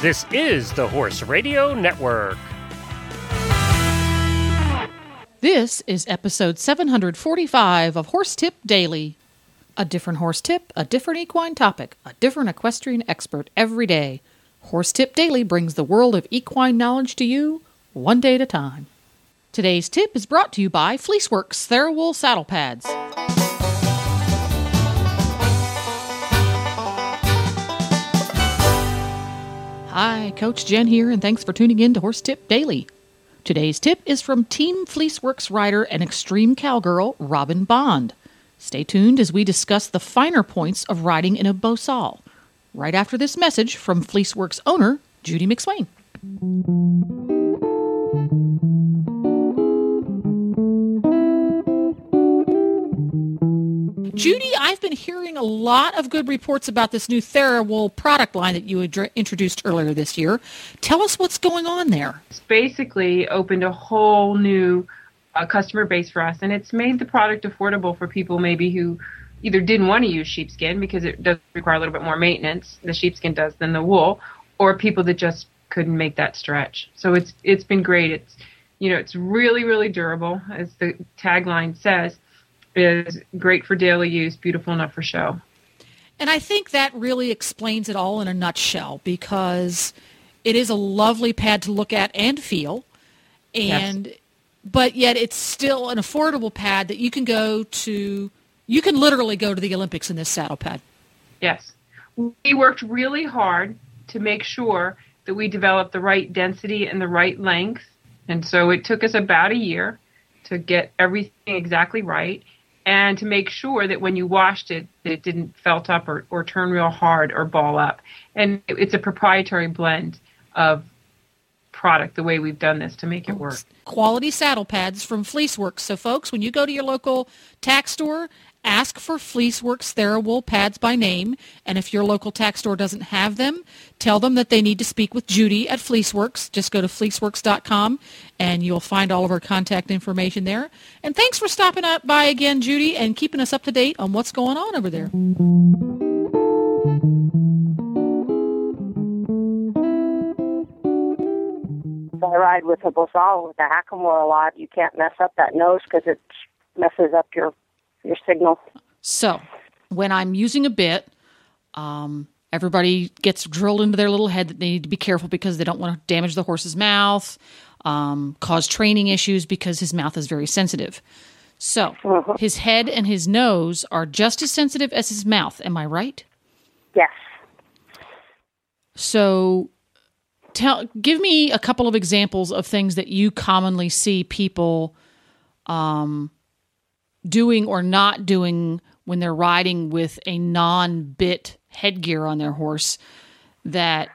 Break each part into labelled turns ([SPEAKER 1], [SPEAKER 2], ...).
[SPEAKER 1] This is the Horse Radio Network.
[SPEAKER 2] This is episode 745 of Horse Tip Daily. A different horse tip, a different equine topic, a different equestrian expert every day. Horse Tip Daily brings the world of equine knowledge to you one day at a time. Today's tip is brought to you by Fleeceworks Therawool Saddle Pads. Hi, Coach Jen here, and thanks for tuning in to Horse Tip Daily. Today's tip is from Team Fleeceworks rider and extreme cowgirl Robin Bond. Stay tuned as we discuss the finer points of riding in a Bosal. Right after this message from Fleeceworks owner Judy McSwain. Judy, I've been hearing a lot of good reports about this new TheraWool product line that you introduced earlier this year. Tell us what's going on there.
[SPEAKER 3] It's basically opened a whole new uh, customer base for us, and it's made the product affordable for people maybe who either didn't want to use sheepskin because it does require a little bit more maintenance, the sheepskin does, than the wool, or people that just couldn't make that stretch. So it's it's been great. It's you know it's really really durable, as the tagline says is great for daily use, beautiful enough for show.
[SPEAKER 2] And I think that really explains it all in a nutshell because it is a lovely pad to look at and feel. And yes. but yet it's still an affordable pad that you can go to you can literally go to the Olympics in this saddle pad.
[SPEAKER 3] Yes. We worked really hard to make sure that we developed the right density and the right length. And so it took us about a year to get everything exactly right and to make sure that when you washed it, that it didn't felt up or, or turn real hard or ball up. And it's a proprietary blend of product the way we've done this to make it work.
[SPEAKER 2] Quality saddle pads from Fleeceworks. So, folks, when you go to your local tack store, ask for Fleeceworks TheraWool pads by name, and if your local tack store doesn't have them, tell them that they need to speak with Judy at Fleeceworks. Just go to fleeceworks.com and you'll find all of our contact information there. And thanks for stopping up by again, Judy, and keeping us up to date on what's going on over there.
[SPEAKER 4] I ride with a Bosal with a Hackamore a lot. You can't mess up that nose because it messes up your your signal.
[SPEAKER 2] So, when I'm using a bit, um, everybody gets drilled into their little head that they need to be careful because they don't want to damage the horse's mouth, um, cause training issues because his mouth is very sensitive. So, uh-huh. his head and his nose are just as sensitive as his mouth. Am I right?
[SPEAKER 4] Yes.
[SPEAKER 2] So, tell give me a couple of examples of things that you commonly see people um, doing or not doing when they're riding with a non-bit headgear on their horse that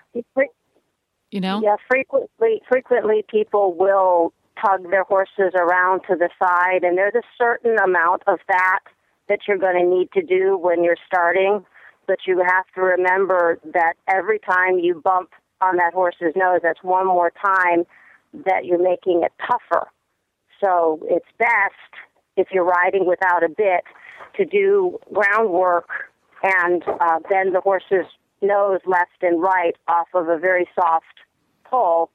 [SPEAKER 2] you know?
[SPEAKER 4] yeah frequently frequently people will tug their horses around to the side and there's a certain amount of that that you're going to need to do when you're starting but you have to remember that every time you bump on that horse's nose that's one more time that you're making it tougher so it's best if you're riding without a bit to do groundwork and uh, bend the horse's nose left and right off of a very soft pull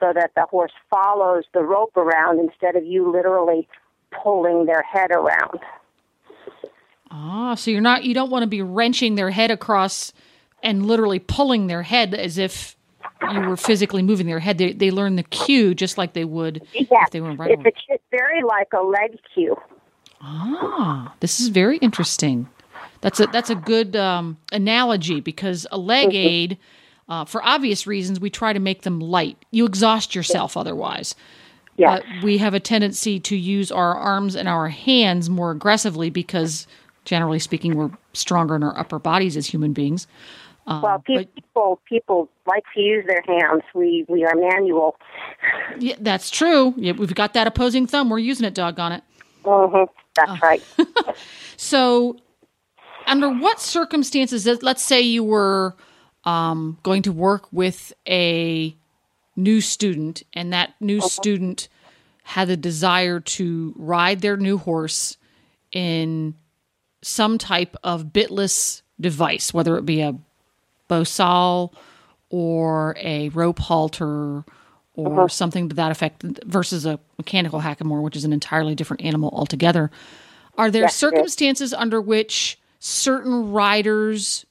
[SPEAKER 4] so that the horse follows the rope around instead of you literally pulling their head around.
[SPEAKER 2] Ah, so you're not you don't want to be wrenching their head across and literally pulling their head as if you were physically moving their head. They they learn the cue just like they would
[SPEAKER 4] yes. if they were riding. It's, it's very like a leg cue.
[SPEAKER 2] Ah, this is very interesting. That's a that's a good um, analogy because a leg mm-hmm. aid, uh, for obvious reasons, we try to make them light. You exhaust yourself otherwise. But we have a tendency to use our arms and our hands more aggressively because, generally speaking, we're stronger in our upper bodies as human beings.
[SPEAKER 4] Um, well, people people like to use their hands. We we are manual.
[SPEAKER 2] Yeah, that's true. Yeah, we've got that opposing thumb. We're using it. Doggone it.
[SPEAKER 4] Mm-hmm. That's oh. right.
[SPEAKER 2] so, under what circumstances? Let's say you were um, going to work with a new student, and that new mm-hmm. student had the desire to ride their new horse in some type of bitless device, whether it be a Bosal or a rope halter or
[SPEAKER 4] Uh-huh.
[SPEAKER 2] something to that effect versus a mechanical hackamore, which is an entirely different animal altogether. Are there
[SPEAKER 4] Yes,
[SPEAKER 2] circumstances under which certain riders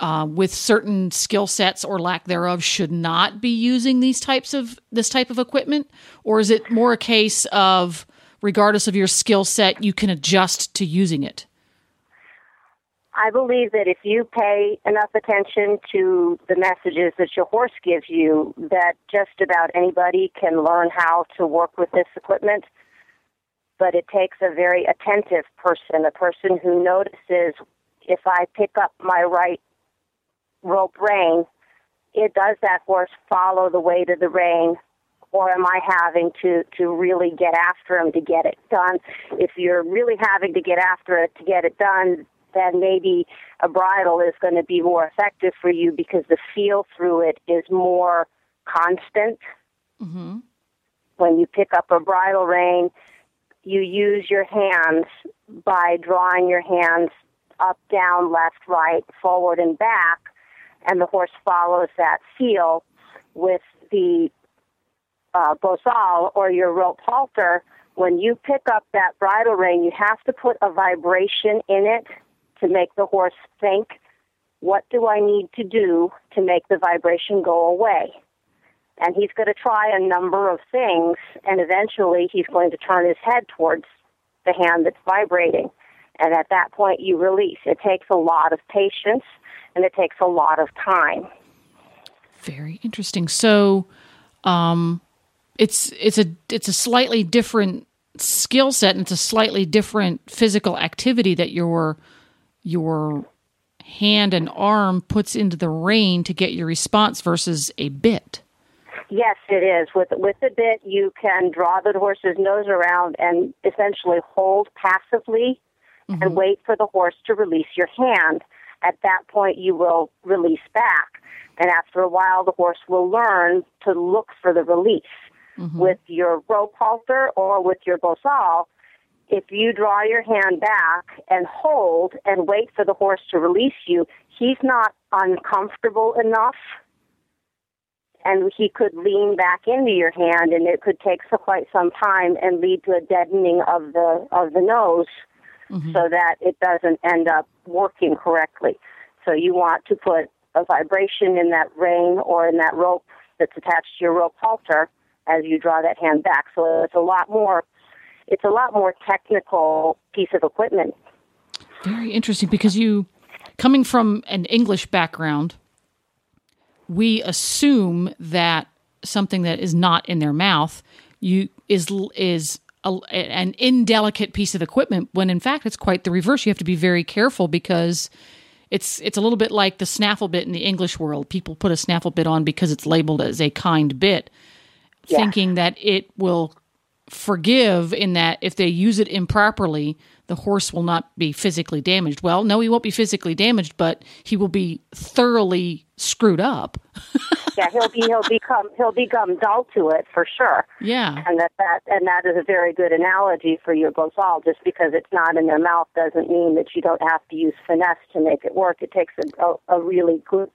[SPEAKER 2] uh, with certain skill sets or lack thereof should not be using these types of this type of equipment, or is it more a case of regardless of your skill set, you can adjust to using it?
[SPEAKER 4] I believe that if you pay enough attention to the messages that your horse gives you, that just about anybody can learn how to work with this equipment. But it takes a very attentive person, a person who notices if I pick up my right rope rein, it does that horse follow the weight of the rein or am I having to, to really get after him to get it done? If you're really having to get after it to get it done, then maybe a bridle is going to be more effective for you because the feel through it is more constant.
[SPEAKER 2] Mm-hmm.
[SPEAKER 4] When you pick up a bridle rein, you use your hands by drawing your hands up, down, left, right, forward, and back, and the horse follows that feel with the uh, bosal or your rope halter. When you pick up that bridle rein, you have to put a vibration in it to make the horse think, what do I need to do to make the vibration go away? And he's going to try a number of things, and eventually he's going to turn his head towards the hand that's vibrating. And at that point, you release. It takes a lot of patience and it takes a lot of time.
[SPEAKER 2] Very interesting. So, um, it's it's a it's a slightly different skill set and it's a slightly different physical activity that your your hand and arm puts into the rein to get your response versus a bit.
[SPEAKER 4] Yes, it is. With with the bit, you can draw the horse's nose around and essentially hold passively and mm-hmm. wait for the horse to release your hand. At that point, you will release back, and after a while, the horse will learn to look for the release. Mm-hmm. With your rope halter or with your bosal, if you draw your hand back and hold and wait for the horse to release you, he's not uncomfortable enough and he could lean back into your hand and it could take so quite some time and lead to a deadening of the of the nose mm-hmm. so that it doesn't end up working correctly. So you want to put a vibration in that rein or in that rope that's attached to your rope halter as you draw that hand back. So it's a lot more it's a lot more technical piece of equipment.
[SPEAKER 2] Very interesting because you, coming from an English background, we assume that something that is not in their mouth you is is a, an indelicate piece of equipment when in fact it's quite the reverse. You have to be very careful because it's it's a little bit like the snaffle bit in the English world. People put a snaffle bit on because it's labeled as a kind bit,
[SPEAKER 4] Yeah.
[SPEAKER 2] thinking that it will forgive in that if they use it improperly, the horse will not be physically damaged. Well, no, he won't be physically damaged, but he will be thoroughly screwed up.
[SPEAKER 4] yeah, he'll be he'll become he'll become dull to it for sure.
[SPEAKER 2] Yeah.
[SPEAKER 4] And that, that and that is a very good analogy for your bosal. Just because it's not in their mouth doesn't mean that you don't have to use finesse to make it work. It takes a, a, a really good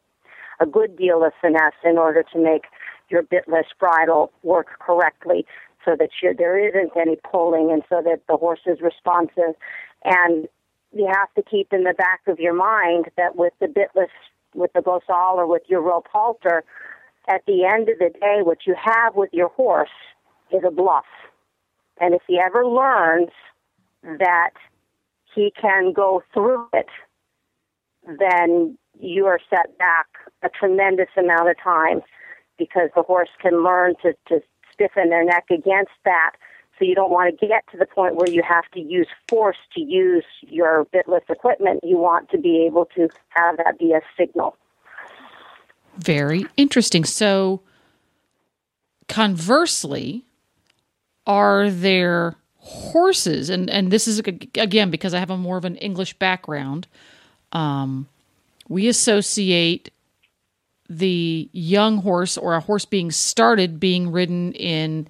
[SPEAKER 4] a good deal of finesse in order to make your bitless bridle work correctly, so that there isn't any pulling, and so that the horse is responsive. And you have to keep in the back of your mind that with the bitless, with the bosal or with your rope halter, at the end of the day, what you have with your horse is a bluff. And if he ever learns that he can go through it, then you are set back a tremendous amount of time because the horse can learn to, to stiffen their neck against that. So you don't want to get to the point where you have to use force to use your bitless equipment. You want to be able to have that be a signal.
[SPEAKER 2] Very interesting. So, conversely, are there horses, and, and this is again because I have a more of an English background, um, we associate the young horse or a horse being started being ridden in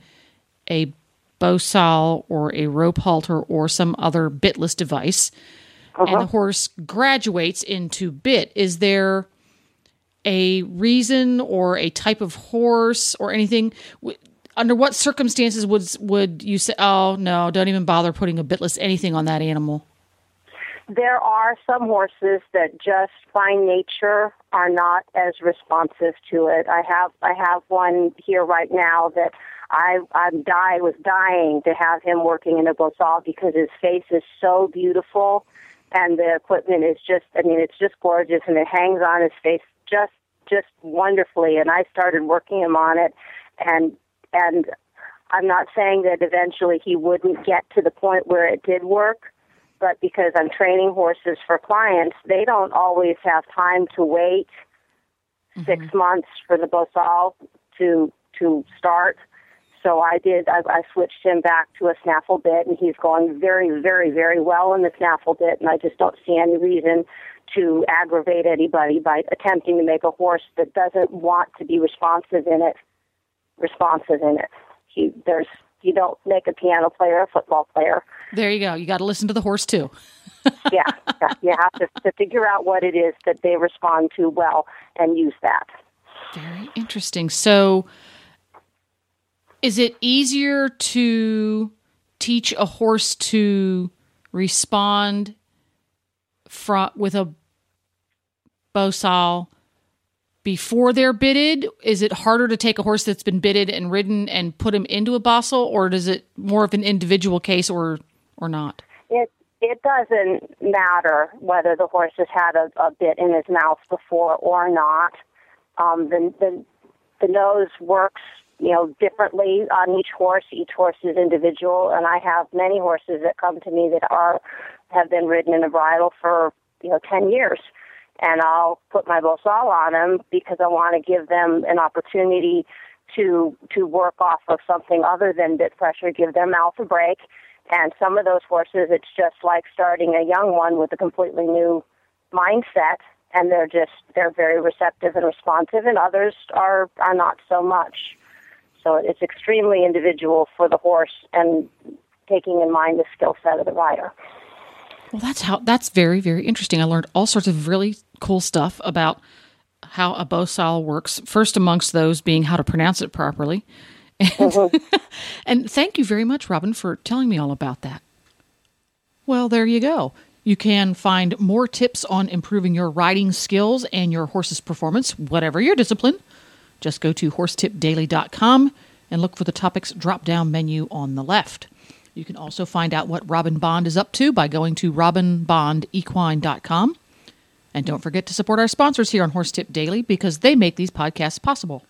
[SPEAKER 2] a bosal or a rope halter or some other bitless device, and uh-huh. the horse graduates into bit. Is there a reason or a type of horse or anything? Under what circumstances would would you say, "Oh no, don't even bother putting a bitless anything on that animal"?
[SPEAKER 4] There are some horses that just by nature are not as responsive to it. I have I have one here right now that I I'm die was dying to have him working in a Bosal because his face is so beautiful and the equipment is just I mean it's just gorgeous and it hangs on his face just just wonderfully and I started working him on it and and I'm not saying that eventually he wouldn't get to the point where it did work but because I'm training horses for clients they don't always have time to wait mm-hmm. 6 months for the Bosal to to start so I did. I, I switched him back to a snaffle bit, and he's going very, very, very well in the snaffle bit. And I just don't see any reason to aggravate anybody by attempting to make a horse that doesn't want to be responsive in it responsive in it. He, there's you don't make a piano player a football player.
[SPEAKER 2] There you go. You got to listen to the horse too.
[SPEAKER 4] yeah, yeah, you have to, to figure out what it is that they respond to well and use that.
[SPEAKER 2] Very interesting. So is it easier to teach a horse to respond from with a Bosal before they're bitted? Is it harder to take a horse that's been bitted and ridden and put him into a Bosal, or does it more of an individual case or or not?
[SPEAKER 4] It it doesn't matter whether the horse has had a, a bit in his mouth before or not. Um, the, the the nose works you know, differently on each horse. Each horse is individual, and I have many horses that come to me that are have been ridden in a bridle for you know ten years, and I'll put my Bosal on them because I want to give them an opportunity to to work off of something other than bit pressure, give their mouth a break. And some of those horses, it's just like starting a young one with a completely new mindset, and they're just they're very receptive and responsive, and others are are not so much. So it's extremely individual for the horse and taking in mind the skill set of the rider.
[SPEAKER 2] Well, that's how that's very very interesting. I learned all sorts of really cool stuff about how a Bosal works. First amongst those being how to pronounce it properly. And, mm-hmm. and thank you very much, Robin, for telling me all about that. Well, there you go. You can find more tips on improving your riding skills and your horse's performance, whatever your discipline, just go to horsetipdaily.com and look for the topics drop down menu on the left. You can also find out what Robin Bond is up to by going to robinbondequine.com. And don't forget to support our sponsors here on Horse Tip Daily because they make these podcasts possible.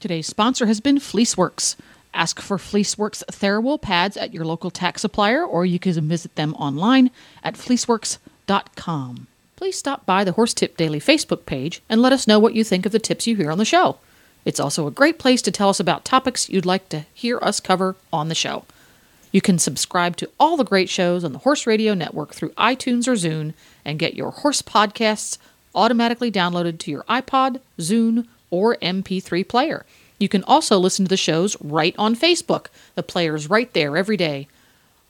[SPEAKER 2] Today's sponsor has been Fleeceworks. Ask for Fleeceworks Therawool pads at your local tack supplier, or you can visit them online at fleeceworks.com. Please stop by the Horse Tip Daily Facebook page and let us know what you think of the tips you hear on the show. It's also a great place to tell us about topics you'd like to hear us cover on the show. You can subscribe to all the great shows on the Horse Radio Network through iTunes or Zune and get your horse podcasts automatically downloaded to your iPod, Zune, or MP3 player. You can also listen to the shows right on Facebook. The player's right there every day.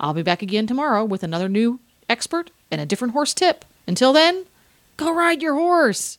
[SPEAKER 2] I'll be back again tomorrow with another new expert and a different horse tip. Until then, go ride your horse!